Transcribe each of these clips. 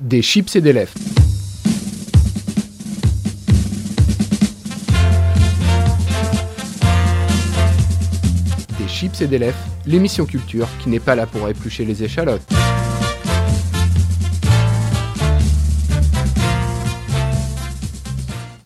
des chips et des lèvres. Des chips et des lèvres, l'émission culture qui n'est pas là pour éplucher les échalotes.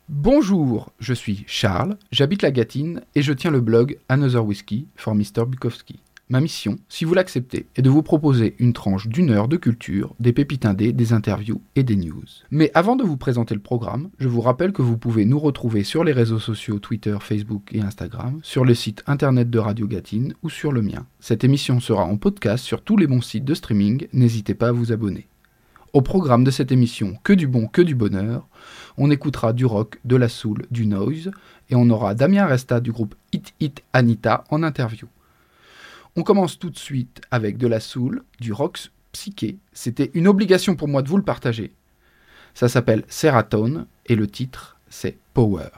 Bonjour, je suis Charles, j'habite la Gâtine et je tiens le blog Another Whiskey for Mr. Bukowski. Ma mission, si vous l'acceptez, est de vous proposer une tranche d'une heure de culture, des pépites indées, des interviews et des news. Mais avant de vous présenter le programme, je vous rappelle que vous pouvez nous retrouver sur les réseaux sociaux Twitter, Facebook et Instagram, sur le site internet de Radio Gatine ou sur le mien. Cette émission sera en podcast sur tous les bons sites de streaming, n'hésitez pas à vous abonner. Au programme de cette émission, que du bon, que du bonheur, on écoutera du rock, de la soul, du noise, et on aura Damien Resta du groupe Hit Hit Anita en interview. On commence tout de suite avec de la soul, du rock psyché. C'était une obligation pour moi de vous le partager. Ça s'appelle Seratone et le titre c'est Power.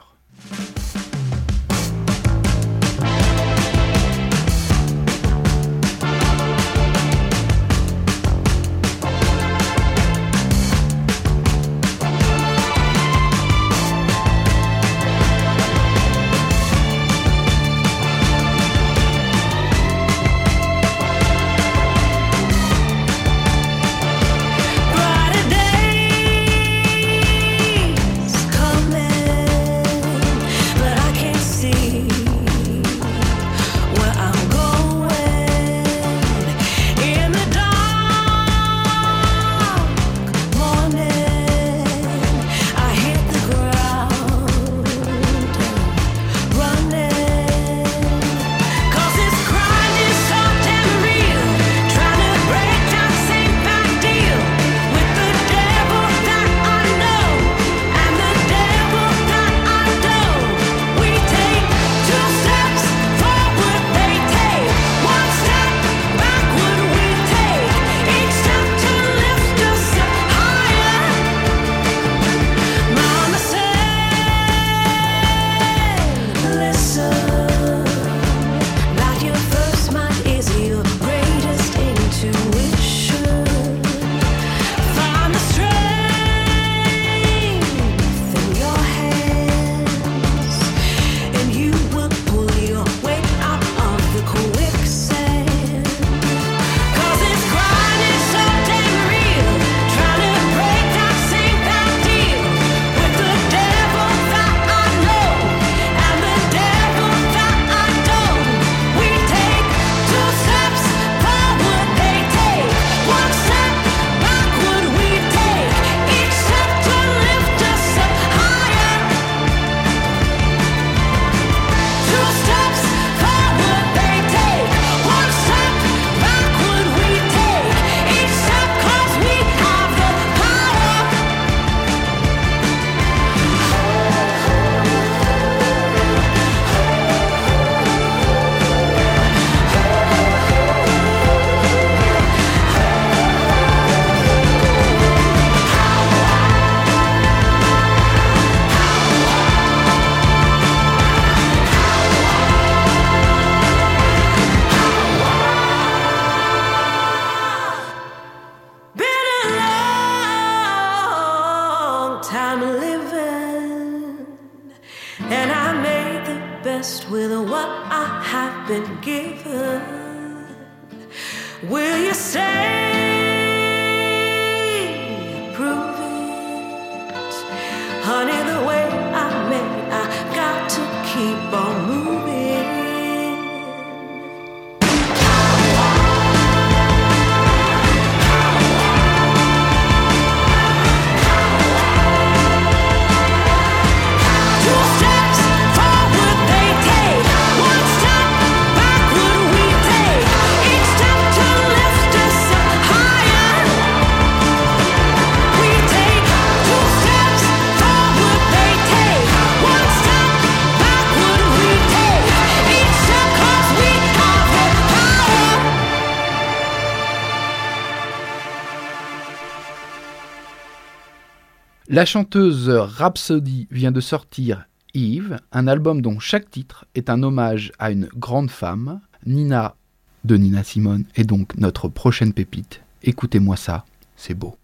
La chanteuse Rhapsody vient de sortir Eve, un album dont chaque titre est un hommage à une grande femme. Nina de Nina Simone est donc notre prochaine pépite. Écoutez-moi ça, c'est beau.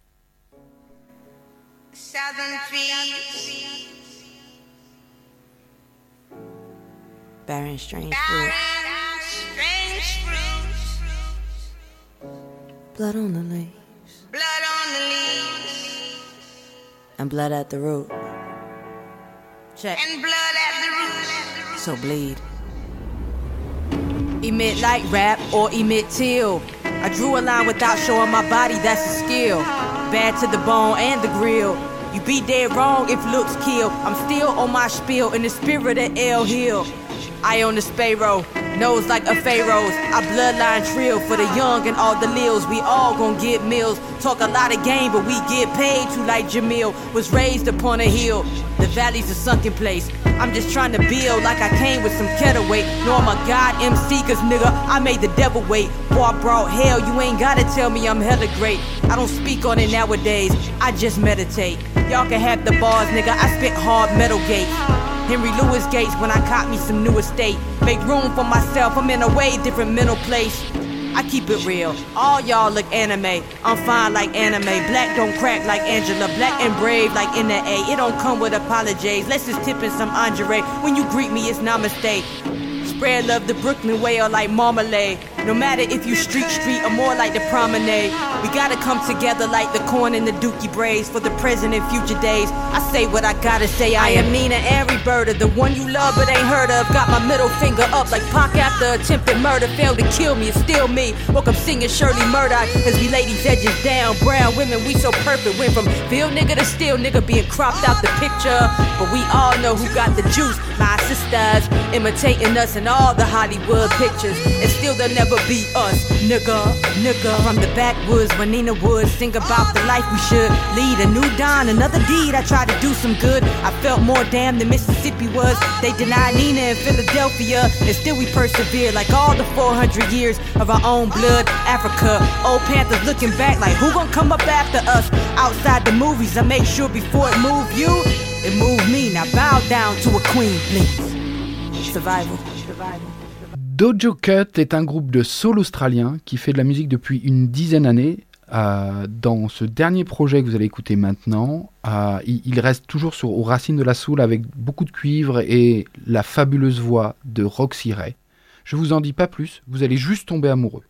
Southern trees, Bearing strange fruit. barren, strange fruits, Blood on the leaves. And blood at the root. Check. and blood at the roots. So bleed. Emit like rap or emit till. I drew a line without showing my body, that's a skill. Bad to the bone and the grill. You be dead wrong if looks kill. I'm still on my spiel in the spirit of El Hill. I own the sparrow, nose like a pharaoh's. Our bloodline trill for the young and all the lils. We all gon' get meals. Talk a lot of game, but we get paid to like Jamil. Was raised upon a hill. The valley's a sunken place. I'm just trying to build like I came with some kettle weight. No, I'm a god MC, cause nigga, I made the devil wait. Boy, I brought hell, you ain't gotta tell me I'm hella great. I don't speak on it nowadays, I just meditate. Y'all can have the bars, nigga, I spit hard metal gates. Henry Louis Gates when I caught me some new estate. Make room for myself, I'm in a way different mental place. I keep it real. All y'all look anime. I'm fine like anime. Black don't crack like Angela. Black and brave like NA. It don't come with apologies. Let's just tip in some Andre. When you greet me, it's namaste. Spread love the Brooklyn way or like marmalade. No matter if you street street or more like the promenade. We gotta come together like the corn and the dookie braids for the present and future days. I say what I gotta say. I am Nina Ari Birder, the one you love but ain't heard of. Got my middle finger up like Pac after attempted murder. Failed to kill me, it's still me. Woke up singing Shirley Murdoch as we lay these edges down. Brown women, we so perfect. Went from field nigga to still nigga being cropped out the picture. But we all know who got the juice. My sisters imitating us in all the Hollywood pictures. And still they'll never be us, nigga, nigga. From the backwoods when Nina would sing about the life we should lead. A new dawn, another deed. I tried to do some good. I felt more damn than Mississippi was. They denied Nina in Philadelphia. And still we persevere like all the 400 years of our own blood. Africa, old Panthers looking back like who gonna come up after us? Outside the movies, I make sure before it move you, it move me. Now bow down to a queen, please. Survival. Survival. Dojo Cut est un groupe de soul australien qui fait de la musique depuis une dizaine d'années. Euh, dans ce dernier projet que vous allez écouter maintenant, euh, il, reste toujours aux racines de la soul avec beaucoup de cuivre et la fabuleuse voix de Roxy Ray. Je vous en dis pas plus, vous allez juste tomber amoureux.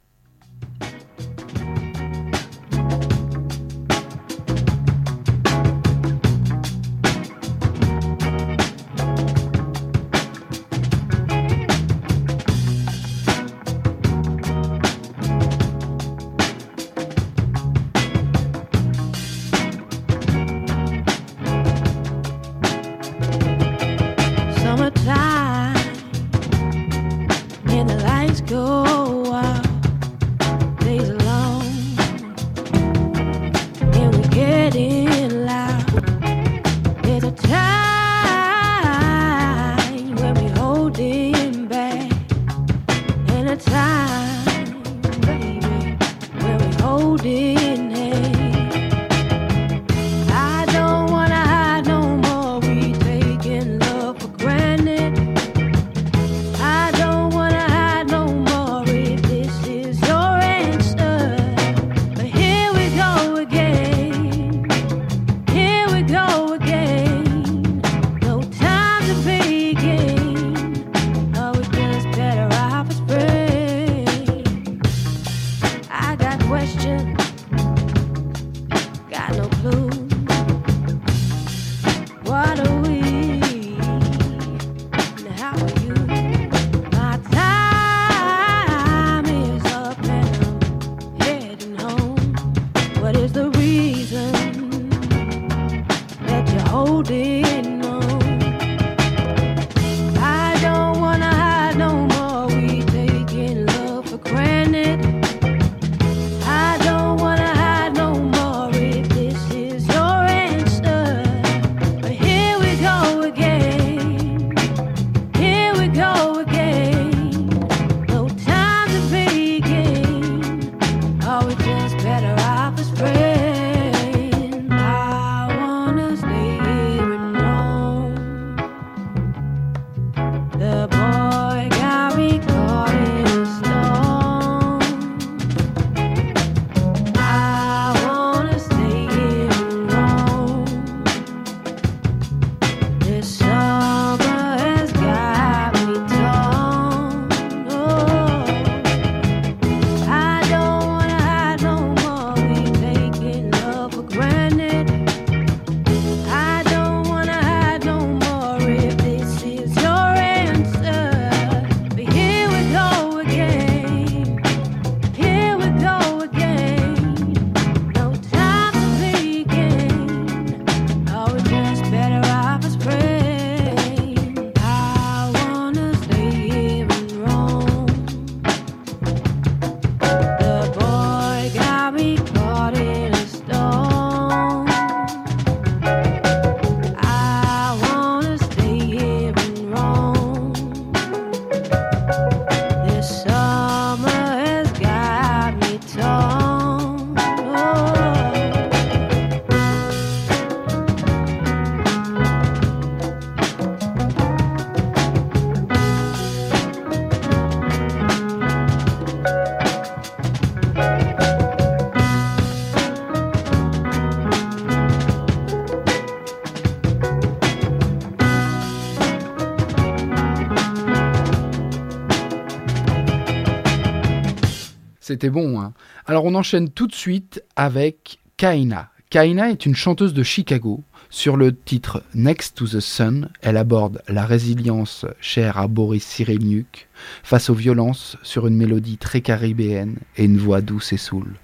C'était bon. Hein. Alors on enchaîne tout de suite avec Kaina. Kaina est une chanteuse de Chicago. Sur le titre Next to the Sun, elle aborde la résilience chère à Boris Cyrulnik face aux violences sur une mélodie très caribéenne et une voix douce et saoule.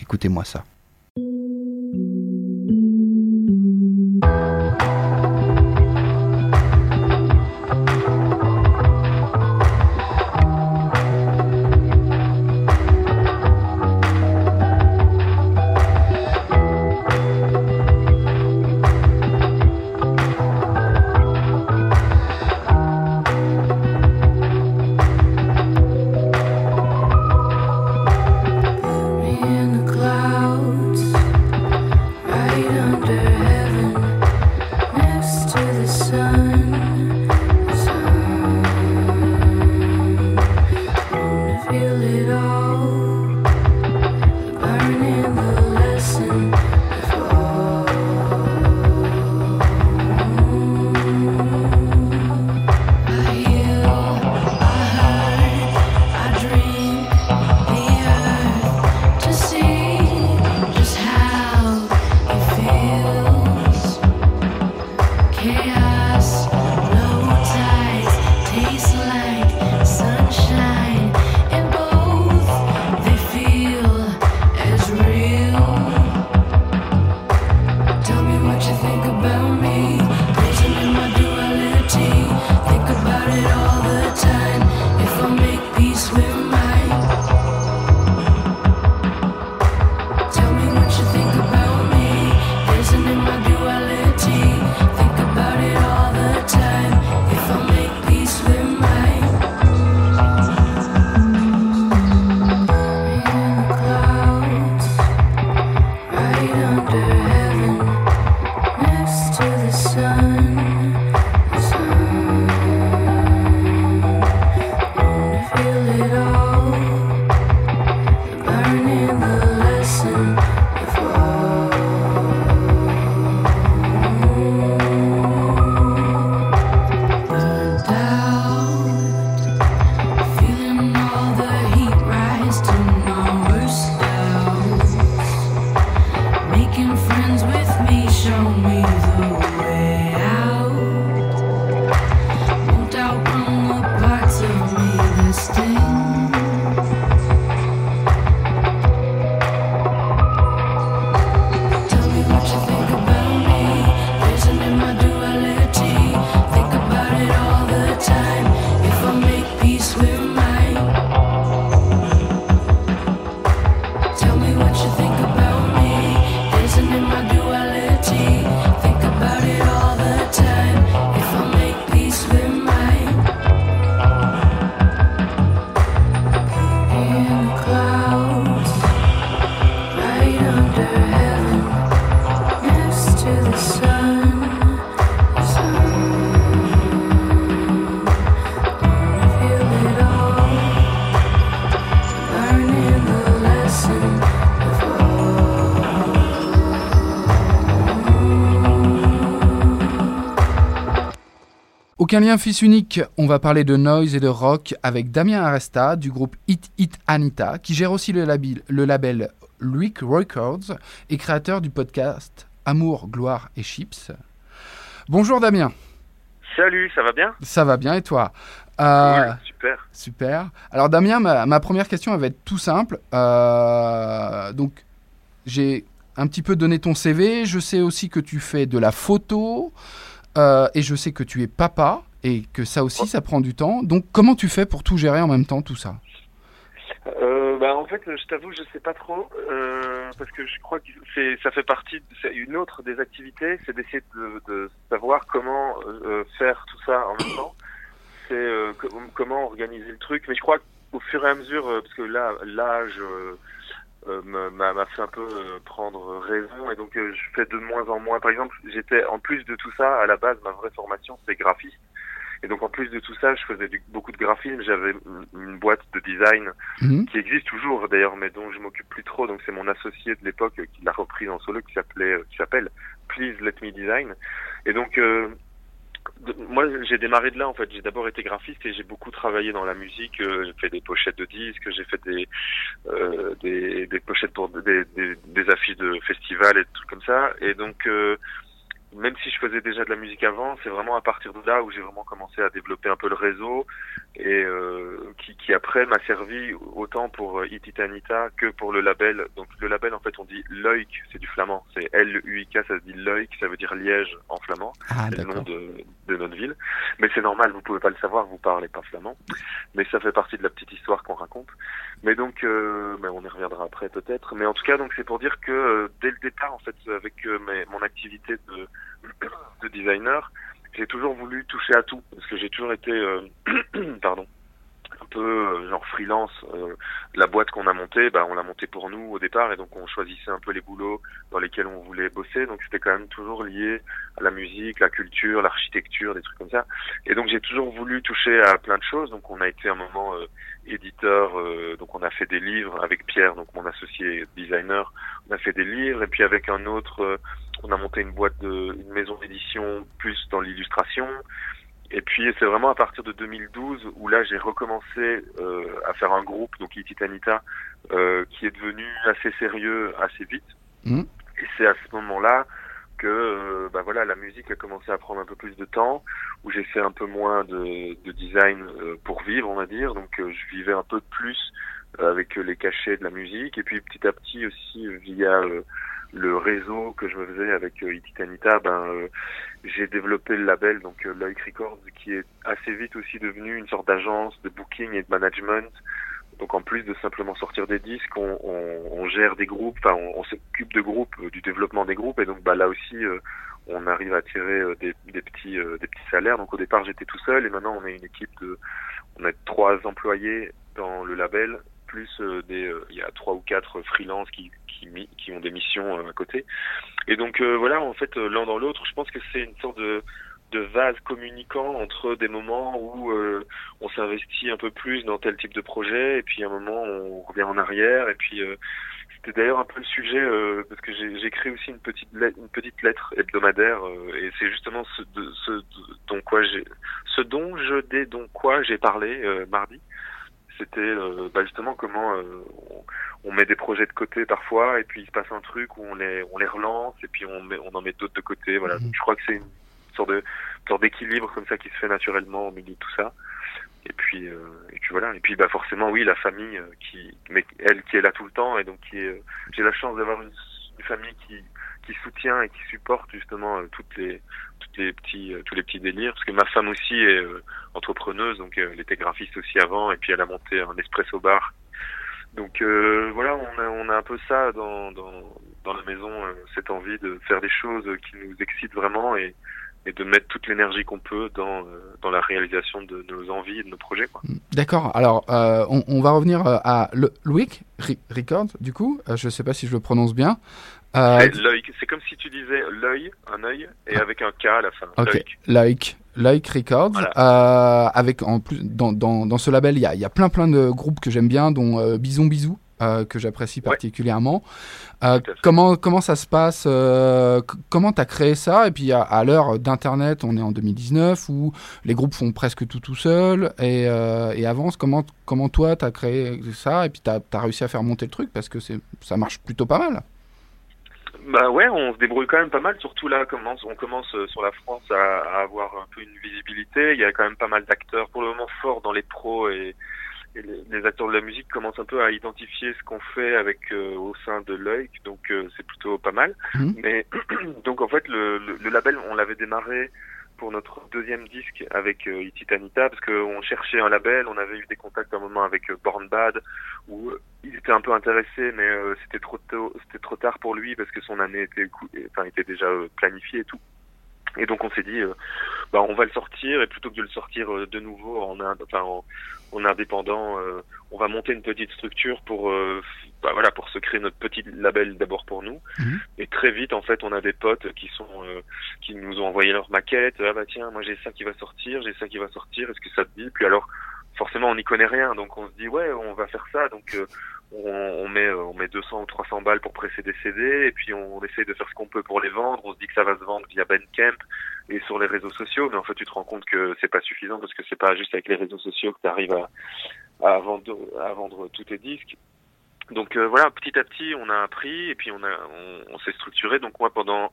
Écoutez-moi ça. Aucun lien fils unique, on va parler de noise et de rock avec Damien Aresta du groupe Hit Hit Anita qui gère aussi le label, le label Luik Records et créateur du podcast Amour, Gloire et Chips. Bonjour Damien, Salut, ça va bien? Ça va bien et toi? Euh, super. Super. Alors Damien, ma, ma première question elle va être tout simple. Euh, donc j'ai un petit peu donné ton CV. Je sais aussi que tu fais de la photo euh, et je sais que tu es papa et que ça aussi ça prend du temps. Donc comment tu fais pour tout gérer en même temps tout ça? Euh, bah, en fait, je t'avoue, je sais pas trop, euh, parce que je crois que ça fait partie, c'est une autre des activités, c'est d'essayer de, savoir comment faire tout ça en même temps. C'est co- comment organiser le truc. Mais je crois qu'au fur et à mesure, parce que là, l'âge m'a- m'a fait un peu euh, prendre raison, et donc euh, je fais de moins en moins. Par exemple, j'étais en plus de tout ça, à la base, ma vraie formation, c'est graphiste. Et donc en plus de tout ça, je faisais du- beaucoup de graphisme. J'avais une- boîte de design Mhm. qui existe toujours d'ailleurs, mais dont je m'occupe plus trop. Donc c'est mon associé de l'époque euh, qui l'a reprise en solo, qui s'appelait, euh, qui s'appelle Please Let Me Design. Et donc euh, moi, j'ai démarré de là en fait. J'ai d'abord été graphiste et j'ai beaucoup travaillé dans la musique. Euh, j'ai fait des pochettes de disques, j'ai fait des, euh, des des pochettes pour des, des, des affiches de festivals et trucs comme ça. Et donc, euh, même si je faisais déjà de la musique avant, c'est vraiment à partir de là où j'ai vraiment commencé à développer un peu le réseau et euh, qui, qui après m'a servi autant pour euh, Ititanita que pour le label. Donc le label en fait on dit Loïc, c'est du flamand, c'est L-U-I-K, ça se dit Loïc, ça veut dire Liège en flamand, Ah, c'est le nom de, de notre ville. Mais c'est normal, vous pouvez pas le savoir, vous parlez pas flamand, mais ça fait partie de la petite histoire qu'on raconte. Mais donc, euh, ben, on y reviendra après peut-être. Mais en tout cas, donc c'est pour dire que euh, dès le départ, en fait, avec euh, mes- mon activité de, de designer, j'ai toujours voulu toucher à tout parce que j'ai toujours été, euh, pardon, peu euh, genre freelance. Euh, la boîte qu'on a montée, bah, on l'a montée pour nous au départ et donc on choisissait un peu les boulots dans lesquels on voulait bosser. Donc c'était quand même toujours lié à la musique, la culture, l'architecture, des trucs comme ça. Et donc j'ai toujours voulu toucher à plein de choses. Donc on a été un moment euh, éditeur, euh, donc on a fait des livres avec Pierre, donc mon associé designer. On a fait des livres et puis avec un autre, euh, on a monté une boîte de, une maison d'édition plus dans l'illustration. Et puis c'est vraiment à partir de 2012 où là j'ai recommencé euh, à faire un groupe, donc Ititanita, euh, qui est devenu assez sérieux assez vite. Mhm. Et c'est à ce moment-là que euh, bah voilà la musique a commencé à prendre un peu plus de temps, où j'ai fait un peu moins de, de design euh, pour vivre, on va dire. Donc euh, je vivais un peu plus euh, avec les cachets de la musique, et puis petit à petit aussi via le réseau que je me faisais avec euh, Ititanita, ben euh, j'ai développé le label donc euh, Records qui est assez vite aussi devenu une sorte d'agence de booking et de management. Donc en plus de simplement sortir des disques, on, on, on gère des groupes, enfin on, s'occupe de groupes, euh, du développement des groupes et donc bah là aussi euh, on arrive à tirer euh, des, des petits des petits salaires. Donc au départ j'étais tout seul et maintenant on est une équipe de on a trois employés dans le label plus euh, des euh, il y a trois ou quatre freelances qui ont des missions euh, à côté. Et donc voilà, en fait, l'un dans l'autre, je pense que c'est une sorte de, de vase communicant entre des moments où on s'investit un peu plus dans tel type de projet, et puis un moment on revient en arrière, et puis c'était d'ailleurs un peu le sujet parce que écrit aussi une petite lettre, hebdomadaire, et c'est justement ce, dont je dont quoi j'ai parlé mardi. C'était euh, bah, justement comment euh, on, on met des projets de côté parfois et puis il se passe un truc où on les on les relance et puis on met, on en met d'autres de côté voilà. Mhm. Donc, je crois que c'est une sorte de sorte d'équilibre comme ça qui se fait naturellement au milieu de tout ça. Et puis euh, et puis voilà. Et puis bah forcément oui la famille qui mais elle qui est là tout le temps et donc qui j'ai la chance d'avoir une, une famille qui qui soutient et qui supporte justement euh, toutes les toutes les petits euh, tous les petits délires parce que ma femme aussi est euh, entrepreneuse donc elle était graphiste aussi avant et puis elle a monté un espresso bar donc voilà, on a, on a un peu ça dans, dans, la maison, cette envie de faire des choses qui nous excitent vraiment et, et de mettre toute l'énergie qu'on peut dans, dans la réalisation de nos envies et de nos projets. Quoi. D'accord. Alors, on, va revenir à le, Loïc Re- Records, du coup. Je ne sais pas si je le prononce bien. Euh, C'est comme si tu disais l'œil, un œil, et avec un K à la fin. Ok. Like, Like Records. Euh, avec en plus dans, dans, dans ce label, il y a, y a plein plein de groupes que j'aime bien, dont euh, Bison Bisou. euh, que j'apprécie particulièrement. Comment comment ça se passe Comment t'as créé ça? Et puis à, à l'heure d'internet, on est en 2019 où les groupes font presque tout tout seuls et, et avancent. Comment comment toi t'as créé ça? Et puis t'as as réussi à faire monter le truc parce que c'est ça marche plutôt pas mal. Bah ouais, on se débrouille quand même pas mal, surtout là, commence, on commence euh, sur la France à, à avoir un peu une visibilité. Il y a quand même pas mal d'acteurs, pour le moment forts dans les pros et, et les, les acteurs de la musique commencent un peu à identifier ce qu'on fait avec euh, au sein de l'œil, donc euh, c'est plutôt pas mal. Mhm. Mais donc en fait, le, le, le label, on l'avait démarré pour notre deuxième disque avec euh, Ititanita parce qu'on cherchait un label, on avait eu des contacts à un moment avec euh, Born Bad où euh, il était un peu intéressé mais euh, c'était trop tôt, c'était trop tard pour lui parce que son année était était déjà planifiée et tout. Et donc on s'est dit euh, bah on va le sortir et plutôt que de le sortir euh, de nouveau en enfin en, en indépendant, euh, on va monter une petite structure pour euh, bah voilà pour se créer notre petit label d'abord pour nous. Mhm. Et très vite en fait on a des potes qui sont euh, qui nous ont envoyé leur maquette. Ah bah tiens, moi j'ai ça qui va sortir, j'ai ça qui va sortir. Est-ce que ça te dit? Puis alors, forcément, on n'y connaît rien, donc on se dit ouais, on va faire ça. Donc euh, on, met euh, on met 200 ou 300 balles pour presser des CD et puis on, essaye de faire ce qu'on peut pour les vendre. On se dit que ça va se vendre via Bandcamp et sur les réseaux sociaux, mais en fait tu te rends compte que c'est pas suffisant parce que c'est pas juste avec les réseaux sociaux que tu arrives à, à vendre à vendre tous tes disques. Donc euh, voilà, petit à petit, on a appris et puis on a on, s'est structuré. Donc moi, pendant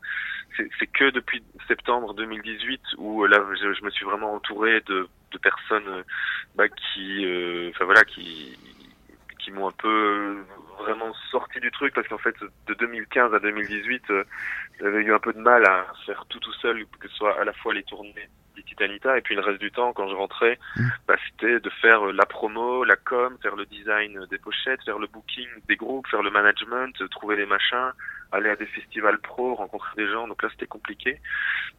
c'est que depuis septembre 2018 où euh, là je, je me suis vraiment entouré de, de personnes euh, bah, qui, enfin voilà, qui qui m'ont un peu euh, vraiment sorti du truc parce qu'en fait de 2015 à 2018 euh, j'avais eu un peu de mal à faire tout tout seul que ce soit à la fois les tournées et puis le reste du temps quand je rentrais Mm. bah, c'était de faire euh, la promo la com faire le design des pochettes faire le booking des groupes faire le management euh, trouver les machins aller à des festivals pro rencontrer des gens donc là c'était compliqué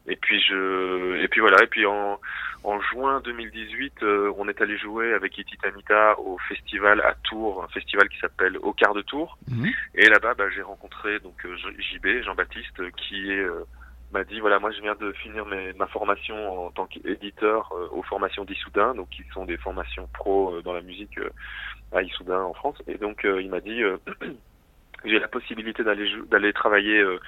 et puis je et puis voilà et puis en en juin 2018 euh, on est allé jouer avec les Titanita au festival à Tours un festival qui s'appelle Au quart de Tours Mhm. et là-bas, bah, j'ai rencontré donc euh, JB, Jean-Baptiste, qui est euh, m'a dit voilà moi je viens de finir mes, ma formation en tant qu'éditeur euh, aux formations d'Issoudun, donc qui sont des formations pro euh, dans la musique euh, à Issoudun en France. Et donc euh, il m'a dit euh, j'ai la possibilité d'aller d'aller travailler euh,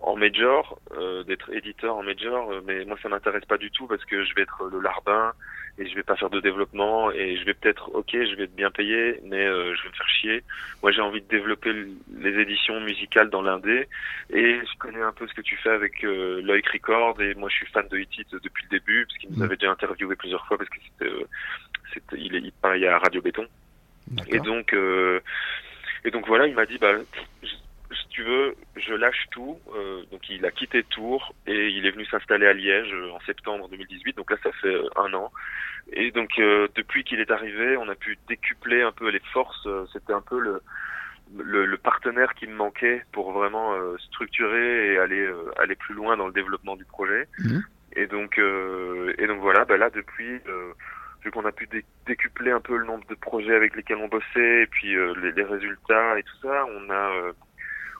en major, d'être éditeur en major, mais moi ça m'intéresse pas du tout parce que je vais être le larbin et je vais pas faire de développement et je vais peut-être ok je vais être bien payé mais euh, je vais me faire chier. Moi j'ai envie de développer les éditions musicales dans l'indé et je connais un peu ce que tu fais avec euh, Loïc Record et moi je suis fan de Hit It depuis le début parce qu'il nous Mhm. avait déjà interviewé plusieurs fois parce que c'était euh, c'était il est il à Radio Béton et donc, euh, et donc voilà, il m'a dit, bah, je- si tu veux, je lâche tout. Euh, donc il a quitté Tours et il est venu s'installer à Liège euh, en septembre 2018. Donc là, ça fait euh, un an. Et donc euh, depuis qu'il est arrivé, on a pu décupler un peu les forces. Euh, C'était un peu le, le, le partenaire qui me manquait pour vraiment euh, structurer et aller euh, aller plus loin dans le développement du projet. Mhm. Et donc euh, et donc voilà, bah là depuis. Euh, vu qu'on a pu dé- décupler un peu le nombre de projets avec lesquels on bossait et puis euh, les, les résultats et tout ça, on a euh,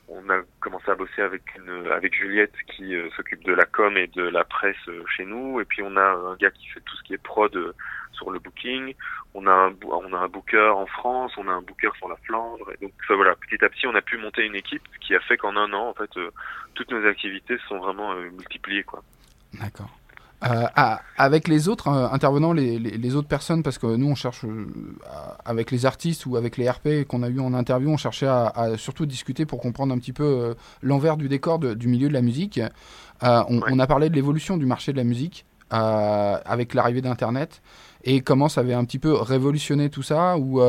on a commencé à bosser avec une avec Juliette qui euh, s'occupe de la com et de la presse euh, chez nous et puis on a un gars qui fait tout ce qui est prod euh, sur le booking, on a un on a un booker en France, on a un booker sur la Flandre et donc voilà, petit à petit on a pu monter une équipe qui a fait qu'en un an en fait toutes nos activités sont vraiment multipliées quoi. D'accord. Euh, ah, avec les autres euh, intervenants, les, les- les autres personnes, parce que nous on cherche euh, à- avec les artistes ou avec les RP qu'on a eu en interview, on cherchait à, à surtout discuter pour comprendre un petit peu l'envers du décor de- du milieu de la musique. On, Ouais. on a parlé de l'évolution du marché de la musique avec l'arrivée d'Internet et comment ça avait un petit peu révolutionné tout ça ou,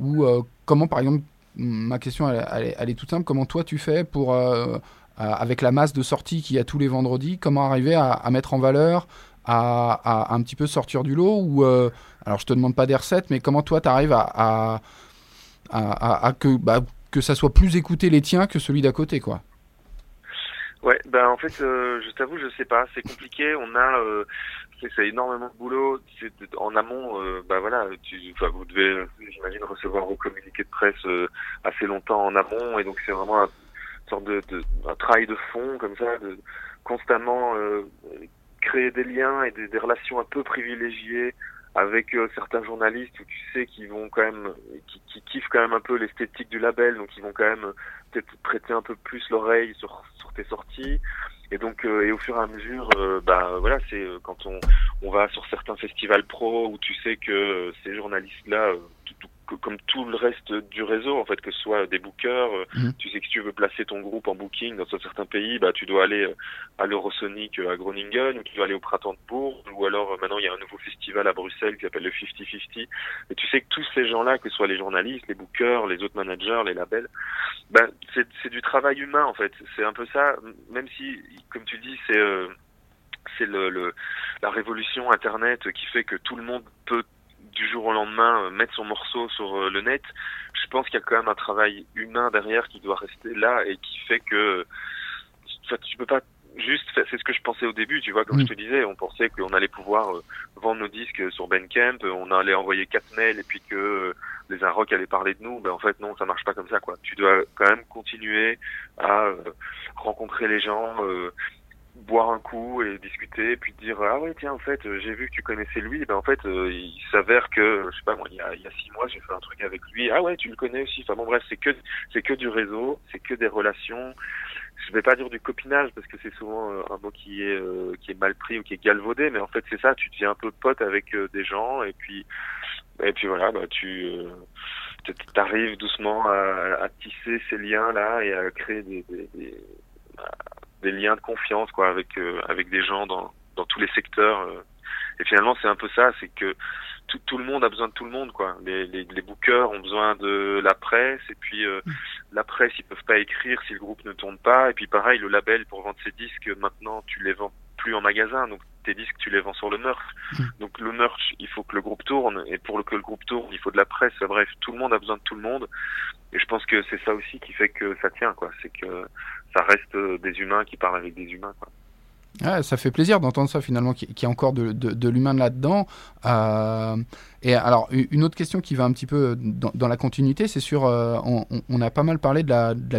ou comment par exemple, ma question elle, elle est- elle est toute simple, comment toi tu fais pour... euh, avec la masse de sorties qu'il y a tous les vendredis, comment arriver à, mettre en valeur, à, un petit peu sortir du lot ou euh, alors je te demande pas des recettes, mais comment toi tu arrives à, que bah, que ça soit plus écouté les tiens que celui d'à côté quoi? Ouais, ben en fait, euh, je t'avoue, je sais pas, c'est compliqué. On a, c'est énormément de boulot. En amont, bah voilà, tu, vous devez, j'imagine, recevoir vos communiqués de presse assez longtemps en amont, et donc c'est vraiment sorte de, un travail de fond comme ça, de constamment euh, créer des liens et des, relations un peu privilégiées avec euh, certains journalistes où tu sais qu'ils vont quand même, qui, kiffent quand même un peu l'esthétique du label, donc ils vont quand même peut-être prêter un peu plus l'oreille sur, sur tes sorties. Et donc, euh, et au fur et à mesure, euh, bah voilà, c'est quand on, on va sur certains festivals pro où tu sais que ces journalistes-là, tout- que- comme tout le reste du réseau, en fait, que ce soit des bookers, euh, Mhm. tu sais que si tu veux placer ton groupe en booking dans certains pays, bah tu dois aller euh, à l'Eurosonic euh, à Groningen, ou tu dois aller au Printemps de ou alors maintenant il y a un nouveau festival à Bruxelles qui s'appelle le 50-50. Et tu sais que tous ces gens-là, que ce soit les journalistes, les bookers, les autres managers, les labels, ben c'est du travail humain en fait. C'est un peu ça, même si, comme tu dis, c'est euh, c'est le, le la révolution Internet qui fait que tout le monde peut du jour au lendemain euh, mettre son morceau sur euh, le net. Je pense qu'il y a quand même un travail humain derrière qui doit rester là et qui fait que tu peux pas juste c'est ce que je pensais au début, tu vois, comme Mm. je te disais, on pensait qu'on allait pouvoir euh, vendre nos disques sur Bandcamp, on allait envoyer quatre mails et puis que euh, les Inrock allaient parler de nous, ben en fait non, ça marche pas comme ça quoi. Tu dois quand même continuer à euh, rencontrer les gens, euh, boire un coup et discuter, puis dire ah ouais tiens en fait euh, j'ai vu que tu connaissais lui, ben en fait euh, il s'avère que je sais pas moi il y a, il y a six mois j'ai fait un truc avec lui, ah ouais tu le connais aussi, enfin bon bref c'est que c'est que du réseau, c'est que des relations. Je vais pas dire du copinage parce que c'est souvent euh, un mot qui est euh, qui est mal pris ou qui est galvaudé, mais en fait c'est ça, tu deviens un peu pote avec euh, des gens et puis et puis voilà bah tu t'arrives doucement à, à tisser ces liens là et à créer des, des, des, des liens de confiance quoi avec euh, avec des gens dans dans tous les secteurs euh. et finalement c'est un peu ça c'est que tout, tout le monde a besoin de tout le monde quoi. Les, les, les bookers ont besoin de la presse et puis euh, la presse ils peuvent pas écrire si le groupe ne tourne pas et puis pareil le label pour vendre ses disques maintenant tu les vends plus en magasin donc tes disques tu les vends sur le merch donc le merch il faut que le groupe tourne et pour que le groupe tourne il faut de la presse bref tout le monde a besoin de tout le monde. Et je pense que c'est ça aussi qui fait que ça tient quoi. C'est que ça reste euh, des humains qui parlent avec des humains ça fait plaisir d'entendre ça finalement, qu'il y a encore de, l'humain là-dedans. Euh, et alors, une autre question qui va un petit peu dans, dans la continuité, c'est sur, euh, on, a pas mal parlé de la, de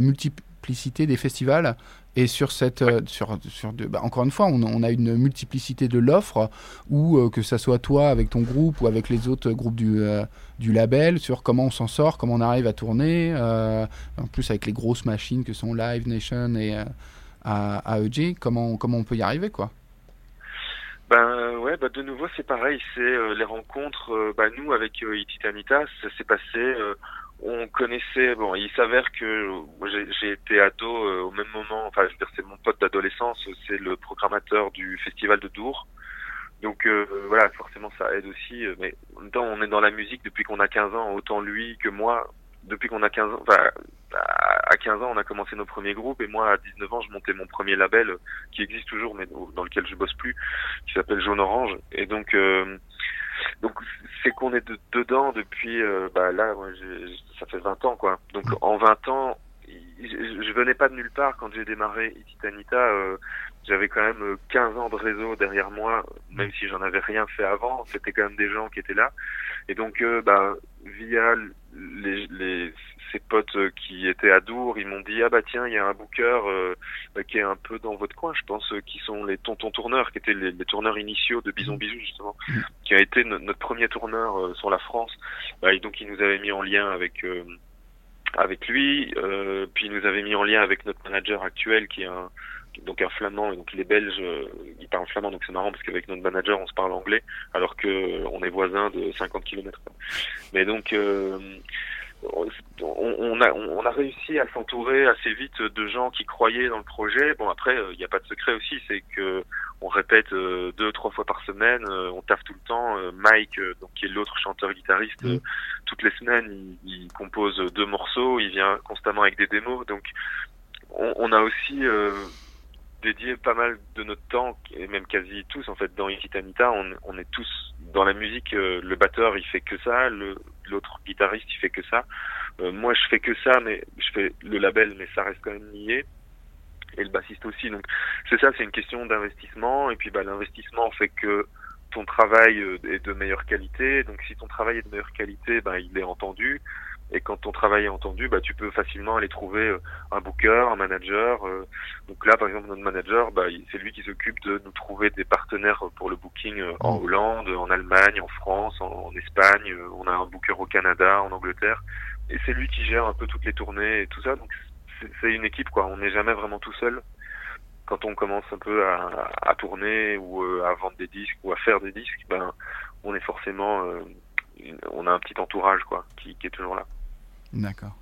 multiplicité des festivals. Et sur cette, euh, sur, sur de, bah, encore une fois, on, on a une multiplicité de l'offre, ou euh, que ça soit toi avec ton groupe ou avec les autres groupes du, euh, du label, sur comment on s'en sort, comment on arrive à tourner. en plus, avec les grosses machines que sont Live Nation et AEG, comment, comment on peut y arriver, quoi. Ben ouais, bah de nouveau c'est pareil, c'est euh, les rencontres. euh, bah nous avec euh, Ititanita, ça s'est passé. On connaissait. Bon, il s'avère que j'ai été ado euh, au même moment. Enfin, je veux dire, c'est mon pote d'adolescence. C'est le programmateur du festival de Dour. Donc euh, voilà, forcément ça aide aussi. euh, Mais en même temps, on est dans la musique depuis qu'on a 15 ans. Autant lui que moi, depuis qu'on a 15 ans. Enfin, à à 15 ans, on a commencé nos premiers groupes et moi, à 19 ans, je montais mon premier label euh, qui existe toujours, mais dans lequel je bosse plus qui s'appelle Jaune Orange. Et donc, euh, donc c'est qu'on est de- dedans depuis, euh, bah là, ça fait 20 ans, quoi. Donc en 20 ans, je, je venais pas de nulle part quand j'ai démarré Titanita. Euh, j'avais quand même euh, 15 ans de réseau derrière moi, même si j'en avais rien fait avant. C'était quand même des gens qui étaient là. Et donc, euh, bah, via les, les, ces potes euh, qui étaient à Dour, ils m'ont dit ah bah tiens, il y a un booker euh, qui est un peu dans votre coin, je pense, euh, qui sont les tontons tourneurs, qui étaient les, les tourneurs initiaux de Bison Bisou justement, qui a été no- notre premier tourneur euh, sur la France. Bah, et donc il nous avait mis en lien avec euh, avec lui, puis il nous avait mis en lien avec notre manager actuel qui est un donc un flamand et donc les Belges euh, ils parlent flamand donc c'est marrant parce qu'avec notre manager on se parle anglais alors que on est voisins de 50 km mais donc on, a on a réussi à s'entourer assez vite de gens qui croyaient dans le projet. Bon après il n'y a pas de secret aussi c'est que on répète euh, deux trois fois par semaine euh, on taffe tout le temps Euh, Mike euh, donc qui est l'autre chanteur guitariste euh, toutes les semaines il, il compose deux morceaux il vient constamment avec des démos. Donc on, on a aussi euh, dédié pas mal de notre temps, et même quasi tous en fait dans Ikitanita, on, on est tous dans la musique. euh, le batteur il fait que ça, le l'autre guitariste il fait que ça. Euh, moi je fais que ça, mais je fais le label, mais ça reste quand même lié. Et le bassiste aussi. Donc c'est ça, c'est une question d'investissement. Et puis bah l'investissement fait que ton travail euh, est de meilleure qualité. Donc si ton travail est de meilleure qualité, bah, il est entendu. Et quand ton travail est entendu, bah, tu peux facilement aller trouver euh, un booker, un manager. euh, donc là, par exemple, notre manager, bah, c'est lui qui s'occupe de nous trouver des partenaires pour le booking euh, en Hollande, en Allemagne, en France, en, en Espagne. On a un booker au Canada, en Angleterre. Et c'est lui qui gère un peu toutes les tournées et tout ça. Donc c'est- une équipe, quoi. On n'est jamais vraiment tout seul. Quand on commence un peu à, à tourner ou à vendre des disques ou à faire des disques, ben, on est forcément, euh, on a un petit entourage, quoi, qui, qui est toujours là. D'accord.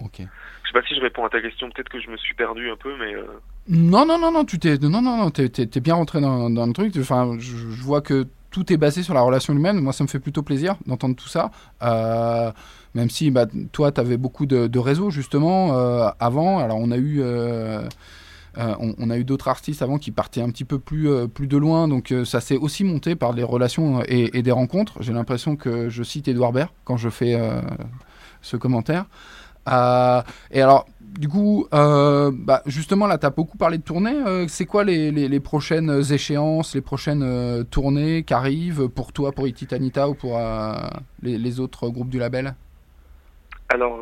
Ok. Je sais pas si je réponds à ta question. Peut-être que je me suis perdu un peu, mais euh, Non, non, non, non, tu t'es, non, non, non, t'es, t'es- t'es bien rentré dans, dans le truc. Enfin, je, je vois que tout est basé sur la relation humaine. Moi, ça me fait plutôt plaisir d'entendre tout ça. Euh, même si, bah, toi, tu avais beaucoup de, de réseaux justement euh, avant. Alors, on a eu. euh, on, on a eu d'autres artistes avant qui partaient un petit peu plus, euh, plus de loin, donc euh, ça s'est aussi monté par des relations et, et des rencontres. J'ai l'impression que je cite Edouard Baird quand je fais ce commentaire. Euh, et alors, du coup, euh, bah, justement, là, tu as beaucoup parlé de tournées. Euh, c'est quoi les, prochaines échéances, les prochaines tournées qui arrivent pour toi, pour Ititanita ou pour les, autres groupes du label? Alors,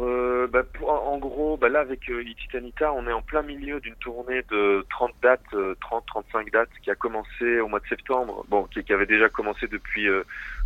bah, en gros, bah, là avec Ititanita, on est en plein milieu d'une tournée de 30 dates, 30-35 dates qui a commencé au mois de septembre, bon, qui, qui avait déjà commencé depuis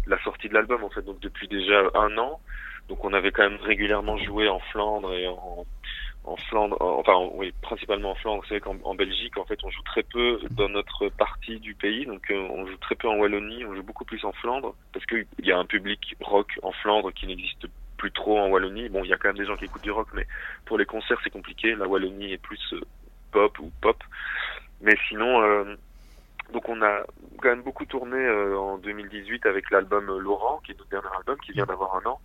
la sortie de l'album en fait, donc depuis déjà un an. Donc on avait quand même régulièrement joué en Flandre et en, Flandre, en- enfin oui, principalement en Flandre. C'est vrai qu'en en Belgique, en fait, on joue très peu dans notre partie du pays, donc euh, on joue très peu en Wallonie, on joue beaucoup plus en Flandre parce qu'il y a un public rock en Flandre qui n'existe plus trop en Wallonie. Bon, il y a quand même des gens qui écoutent du rock, mais pour les concerts, c'est compliqué. La Wallonie est plus euh, pop ou pop. Mais sinon, euh, donc on a quand même beaucoup tourné euh, en 2018 avec l'album euh, Laurent, qui est notre dernier album, qui vient d'avoir un an.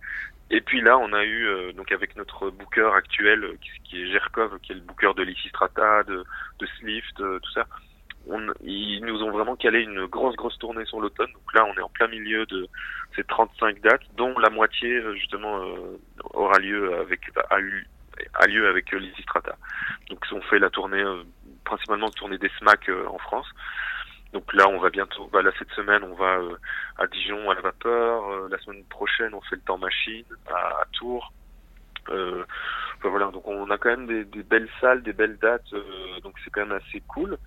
Et puis là, on a eu, euh, donc avec notre booker actuel, euh, qui, est Gerkov, qui est le booker de Lysistrata, de, de Slift, euh, tout ça, on, ils nous ont vraiment calé une grosse, grosse tournée sur l'automne. Donc là, on est en plein milieu de ces 35 dates, dont la moitié, euh, justement, aura lieu avec, a, eu, a lieu avec Lysistrata. Donc on fait la tournée, principalement tournée des SMAC en France. Donc là, on va bientôt, bah là cette semaine, on va euh, à Dijon à la vapeur. Euh, la semaine prochaine, on fait le temps machine à, à Tours. Euh, enfin, voilà, donc on a quand même des, des belles salles, des belles dates, euh, donc c'est quand même assez cool.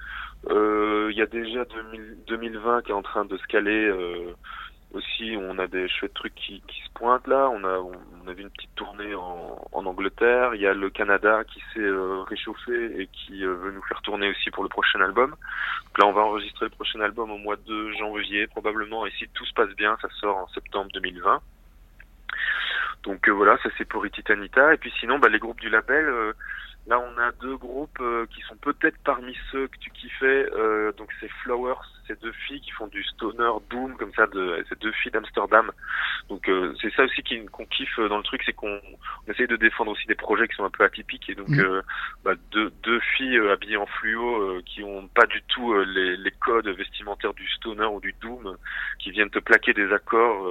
Euh, Il y a déjà 2000 2020 qui est en train de se caler. Aussi, on a des chouettes trucs qui, qui se pointent là. On a, on a vu une petite tournée en, en Angleterre. Il y a le Canada qui s'est euh, réchauffé et qui euh, veut nous faire tourner aussi pour le prochain album. Donc là, on va enregistrer le prochain album au mois de janvier probablement. Et si tout se passe bien, ça sort en septembre 2020. Donc euh, voilà, ça c'est pour Ititanita. Et puis sinon, bah, les groupes du label, euh, là on a deux groupes euh, qui sont peut-être parmi ceux que tu kiffais. Euh, donc c'est Flowers, c'est deux filles qui font du stoner doom comme ça, de, c'est deux filles d'Amsterdam. Donc euh, c'est ça aussi qu'on kiffe dans le truc, c'est qu'on on essaye de défendre aussi des projets qui sont un peu atypiques. Et donc Mhm. euh, bah, deux, deux filles habillées en fluo euh, qui ont pas du tout les, les codes vestimentaires du stoner ou du doom, qui viennent te plaquer des accords.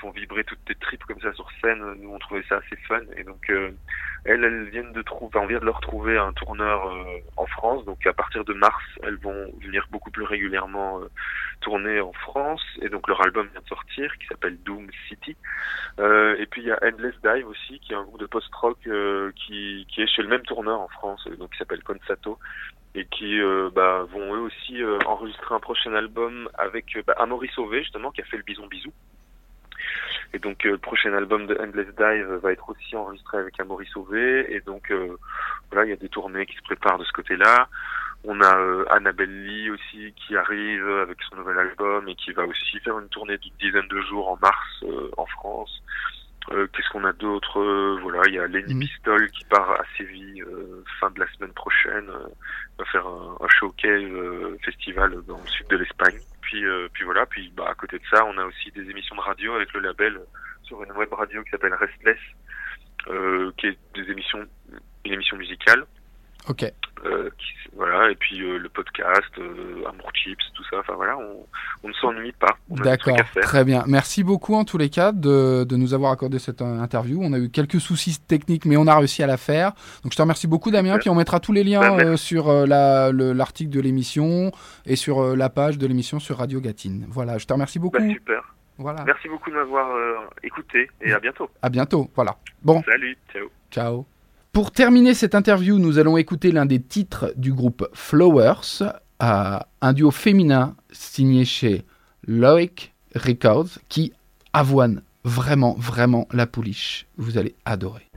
Font vibrer toutes tes tripes comme ça sur scène. Nous, on trouvait ça assez fun. Et donc, euh, elles, elles viennent de trouver, on vient de leur trouver un tourneur euh, en France. Donc, à partir de mars, elles vont venir beaucoup plus régulièrement euh, tourner en France. Et donc, leur album vient de sortir, qui s'appelle Doom City. Et puis, il y a Endless Dive aussi, qui est un groupe de post-rock qui, est chez le même tourneur en France, donc qui s'appelle Consato et qui bah, vont eux aussi enregistrer un prochain album avec euh, bah, Amaury Sauvé justement qui a fait le Bison Bisou et donc euh, le prochain album de Endless Dive va être aussi enregistré avec Amaury Sauvé. Et donc euh, voilà, il y a des tournées qui se préparent de ce côté-là. On a euh, Annabelle Lee aussi qui arrive avec son nouvel album et qui va aussi faire une tournée d'une dizaine de jours en mars euh, en France. Euh, Qu'est-ce qu'on a d'autre? Voilà, il y a Lenny Mhm. Pistol qui part à Séville fin de la semaine prochaine. va faire un, un showcase festival dans le sud de l'Espagne. Puis, euh, puis voilà, puis bah, à côté de ça, on a aussi des émissions de radio avec le label sur une web radio qui s'appelle Restless, euh, qui est des émissions, une émission musicale. Ok. Euh, qui- voilà, et puis euh, le podcast, euh, Amour Chips, tout ça. Enfin voilà, on, on ne s'ennuie pas. D'accord, très bien. Merci beaucoup en tous les cas de, de nous avoir accordé cette interview. On a eu quelques soucis techniques, mais on a réussi à la faire. Donc je te remercie beaucoup Damien, puis on mettra tous les liens Bah, sur la- le- l'article de l'émission et sur la page de l'émission sur Radio Gatine. Voilà, je te remercie beaucoup. Bah, super. Voilà, Merci beaucoup de m'avoir écouté et à bientôt. à bientôt. Voilà. Bon, Salut, ciao. ciao. Pour terminer cette interview, nous allons écouter l'un des titres du groupe Flowers, un duo féminin signé chez Loic Records qui avoine vraiment, vraiment la pouliche. Vous allez adorer.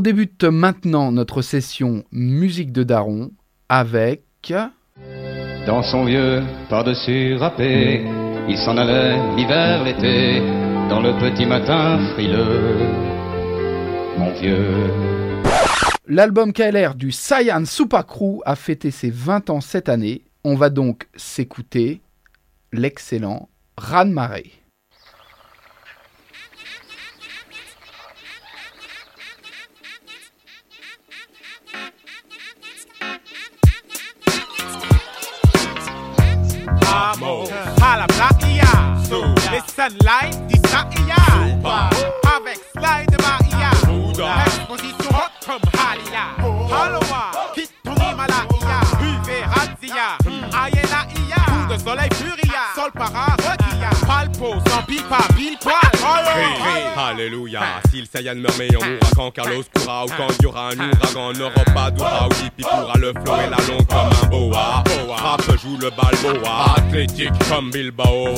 On débute maintenant notre session musique de Daron avec Dans son vieux par-dessus râpé, il s'en allait l'hiver, l'été, dans le petit matin frileux. Mon vieux. l'album KLR du Super Crew a fêté ses 20 ans cette année. On va donc s'écouter l'excellent Ran Maré. Les sunlight, Israël, avec sans pipa, pile poil, Alléluia, si le Saiyan meurt mais on mourra quand Carlos courra ou quand il y aura un ouragan, n'aura pas d'aura ou Dipi pourra le flow et la longue comme un boa. Rap joue le balboa, athlétique comme Bilbao,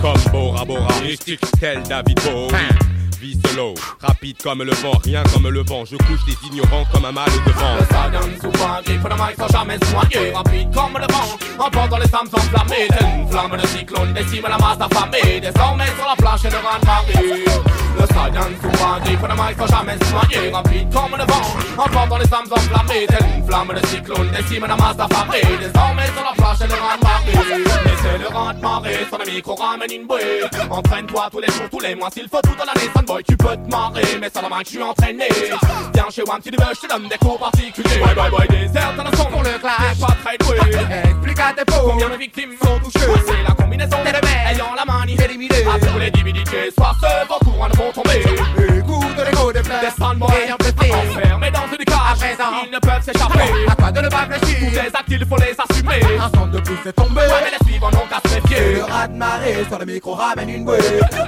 comme Bora Bora, mystique. Tel David Bowie. Vie solo, rapide comme le vent, rien comme le vent, je couche des ignorants comme un mal de vent. Le Sagan souvent griffe le mic sans jamais soigner Rapide comme le vent, emportant les femmes enflammées D'une flamme de cyclone décime la masse affamée Désormais sur la planche rang marée Le Sagan souvent griffe le mic sans jamais soigner Rapide comme le vent, emportant les femmes enflammées D'une flamme de cyclone décime la masse affamée Désormais sur la planche marée Mais c'est le sur le micro ramène une bouée. Entraîne-toi tous les jours, tous les mois, s'il faut toute l'année Sunboy, tu peux te marrer, mais ça le mic, je suis entraîné. Viens chez si tu veux, je te donne des cours particuliers. Boy, boy, boy, désert dans le son pour le clash. T'es pas très doué. Explique à tes pauvres combien de victimes sont touchées. C'est la combinaison des rebelles ayant la manie éliminée À tous les divinités, soir se vont courants ne vont tomber Écoute l'écho des fleurs Des fanboys enfermés dans une cage. À présent, ils ne peuvent s'échapper. À toi de ne pas fléchir. Tous les actes, il faut les assumer. Un son de plus est tombé. Ouais, mais les suivants n'ont qu'à se méfier. Le rat de marée sur le micro ramène une bouée.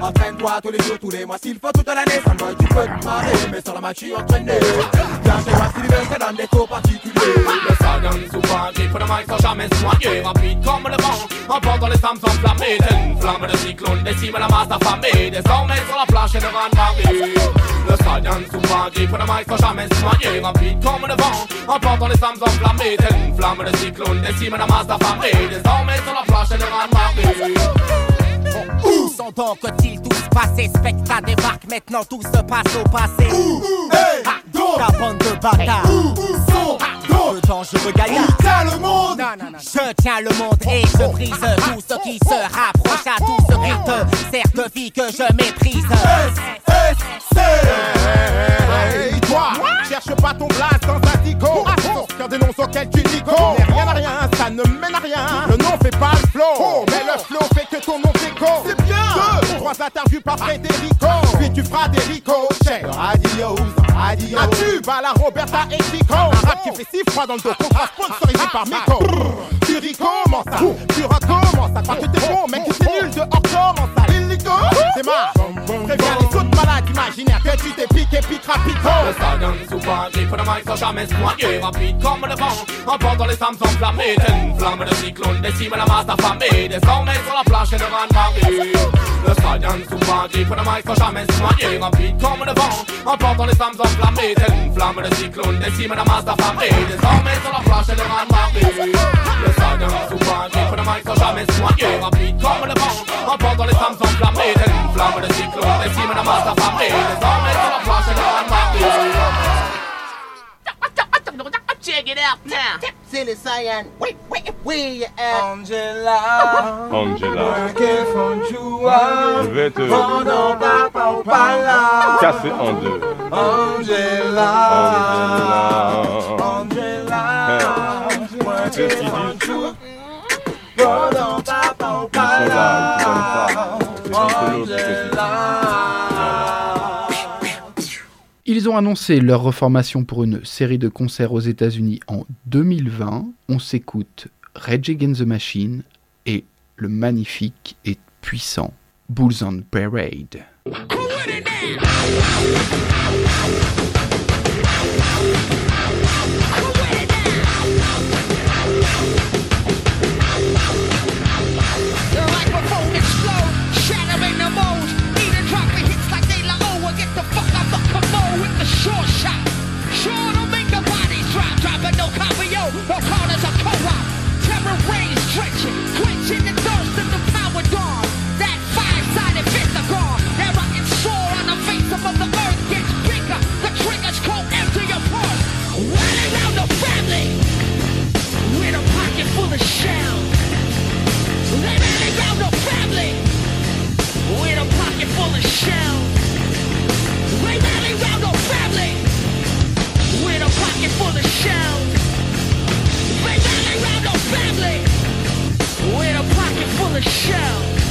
Entraîne-toi tous les jours, tous les mois, s'il faut toute l'année. Fanboy, tu peux te marrer, mais sur la match, je suis entraîné Viens chez moi, si tu veux, je te donne des cours particuliers. Le Sagan souvent griffe le mic sans jamais soigner Rapide comme le vent, emportant les femmes enflammées. D'une flamme de cyclone décime la masse affamée. Désormais sur la plage et le rang marée. Le Sagan souvent griffe le mic sans jamais soigner Rapide comme le vent, emportant les femmes enflammées. D'une flamme de cyclone décime la masse affamée. Désormais sur la plage et le rang marée. Où sont donc ils tous passés Spectre débarque, maintenant tout se passe au passé. Ah, Ta bande de bâtards. Le dangereux gaillard le monde. Non, non, non. Je tiens le monde et je brise tout ce qui se rapproche à tout ce qui te sert de vie que je méprise. Hey, toi, cherche pas ton blast dans un dico. Aucun des noms auxquels tu nico. Mais rien à rien, ça ne mène à rien. Le nom fait pas le flow, mais le flow fait Deux, trois interviews par Federico. Puis tu feras des ricochets. Radio, radio. Un tube à la Roberta et Chico. Un rap qui fait si froid dans le dos. Sponsorisé par Miko. Tu recommences ça, tu recommences ça. Quand tu t'es bon, mec, tu t'es nul dehors, comment ça? Illico, c'est marre. Préviens imaginaires que tu t'es piqué, pique rapido. Le Sagan souvent sans jamais soigner Rapide comme le vent, emportant les femmes enflammées. D'une flamme de cyclone décime la masse affamée Désormais sur la plage et le rang marée. Le Sagan souvent mic sans jamais soigner Rapide comme le vent, emportant les femmes enflammées. D'une flamme de cyclone décime la masse affamée Désormais sur la plage et le Sagan souvent sans jamais soigner Rapide comme le vent, emportant les femmes enflammées. D'une flamme de cyclone décime la masse affamée Désormais sur la plage et le rang marée Check it out now. Silly Cyan. Wait, wait, where you at? Angela, je vais te casser en deux. Angela, Angela, qu'est-ce qu'ils Ils ont annoncé leur reformation pour une série de concerts aux États-Unis en 2020. On s'écoute Rage Against the Machine et le magnifique et puissant Bulls on Parade. looking for the sound. But around no family. With a pocket full of shells.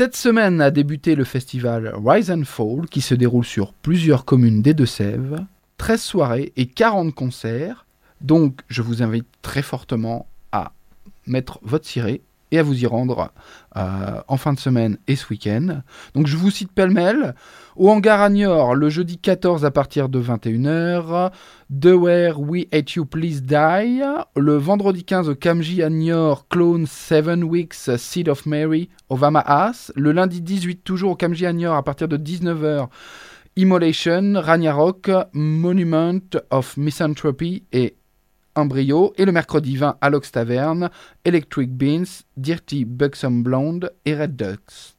Cette semaine a débuté le festival Rise and Fall qui se déroule sur plusieurs communes des Deux-Sèvres, 13 soirées et 40 concerts. Donc je vous invite très fortement à mettre votre ciré et à vous y rendre euh, en fin de semaine et ce week-end. Donc je vous cite pêle-mêle. Au hangar à Niort, le jeudi 14 à partir de 21h. The Where We Hate You Please Die. Le vendredi 15 au Kamji à Niort, Clone 7 Weeks, Seed of Mary, Ovama As. Le lundi 18 toujours au Kamji à Niort à partir de 19h. Immolation, Ragnarok, Monument of Misanthropy et Embryo. Et le mercredi 20 à Lox Taverne, Electric Beans, Dirty Buxom Blonde et Red Ducks.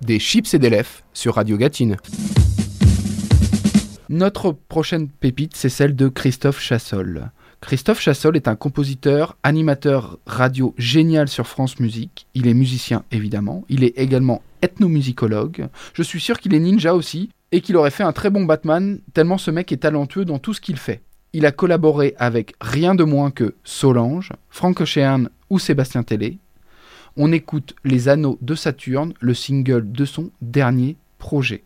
Des chips et des lèvres sur Radio Gatine. Notre prochaine pépite, c'est celle de Christophe Chassol. Christophe Chassol est un compositeur, animateur radio génial sur France Musique. Il est musicien évidemment. Il est également ethnomusicologue. Je suis sûr qu'il est ninja aussi et qu'il aurait fait un très bon Batman tellement ce mec est talentueux dans tout ce qu'il fait. Il a collaboré avec rien de moins que Solange, Frank Ocean ou Sébastien Tellet. On écoute Les Anneaux de Saturne, le single de son dernier projet.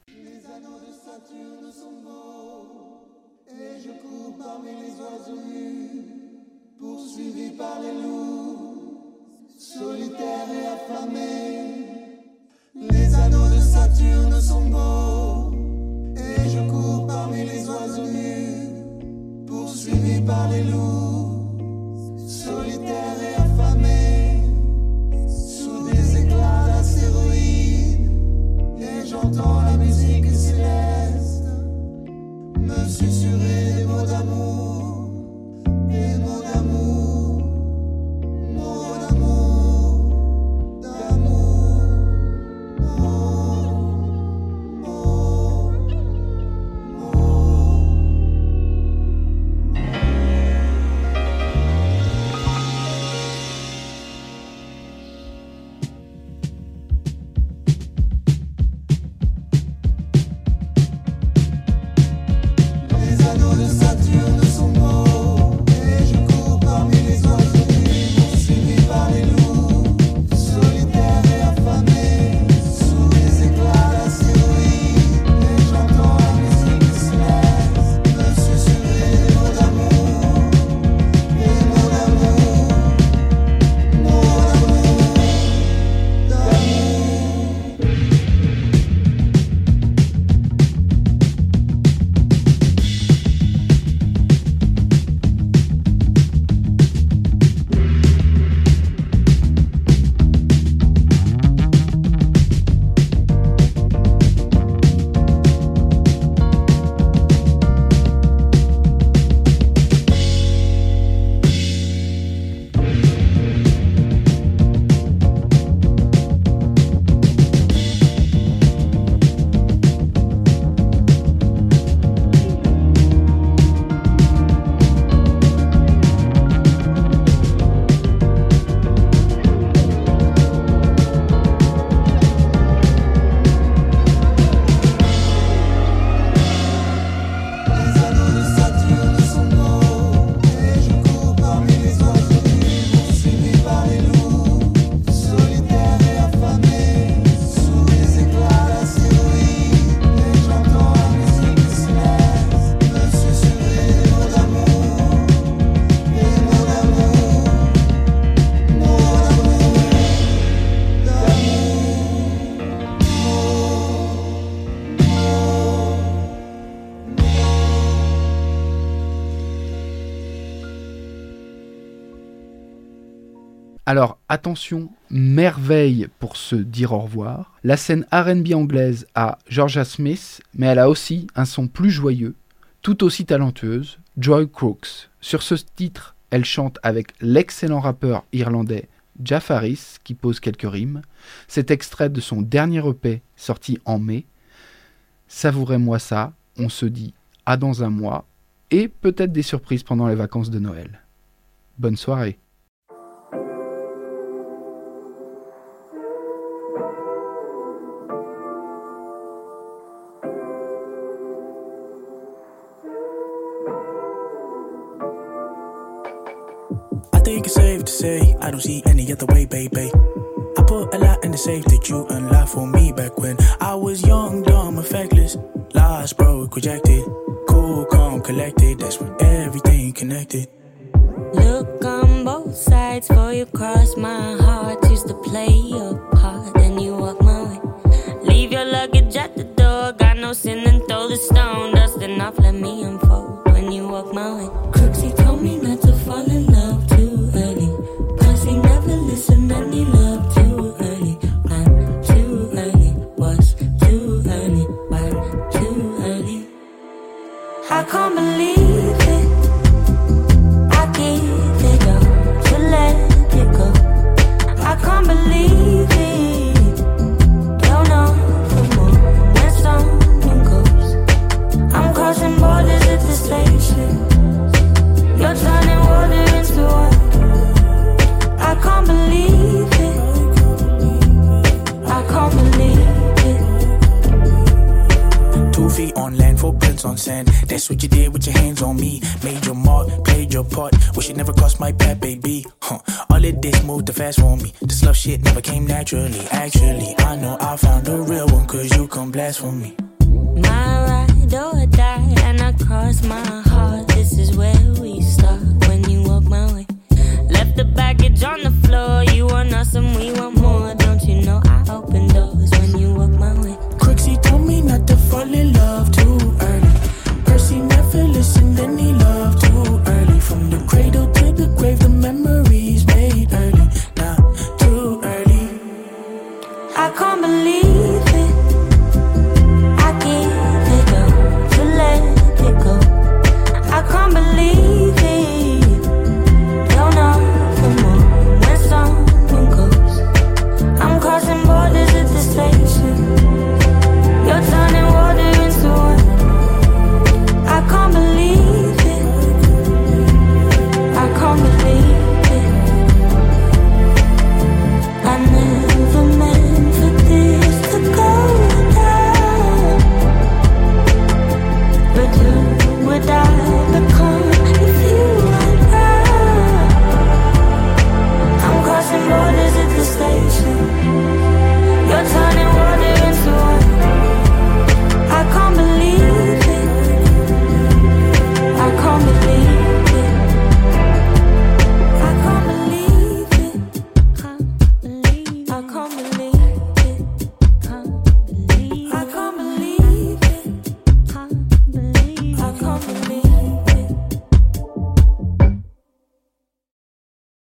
Par les loups, attention, merveille pour se dire au revoir. La scène RB anglaise a Georgia Smith, mais elle a aussi un son plus joyeux, tout aussi talentueuse, Joy Crooks. Sur ce titre, elle chante avec l'excellent rappeur irlandais Jaffaris, qui pose quelques rimes. C'est extrait de son dernier EP sorti en mai. Savourez-moi ça, on se dit à dans un mois, et peut-être des surprises pendant les vacances de Noël. Bonne soirée. Don't see any other way, baby. I put a lot in the safe that you unlocked for me back when came naturally. Actually, I know I found the real one, cause you come blast for me. My ride or die, and I cross my heart. This is where we start when you walk my way. Left the baggage on the floor. You want us and we want more. Don't you know I open doors when you walk my way? Crooksy told me not to fall in love.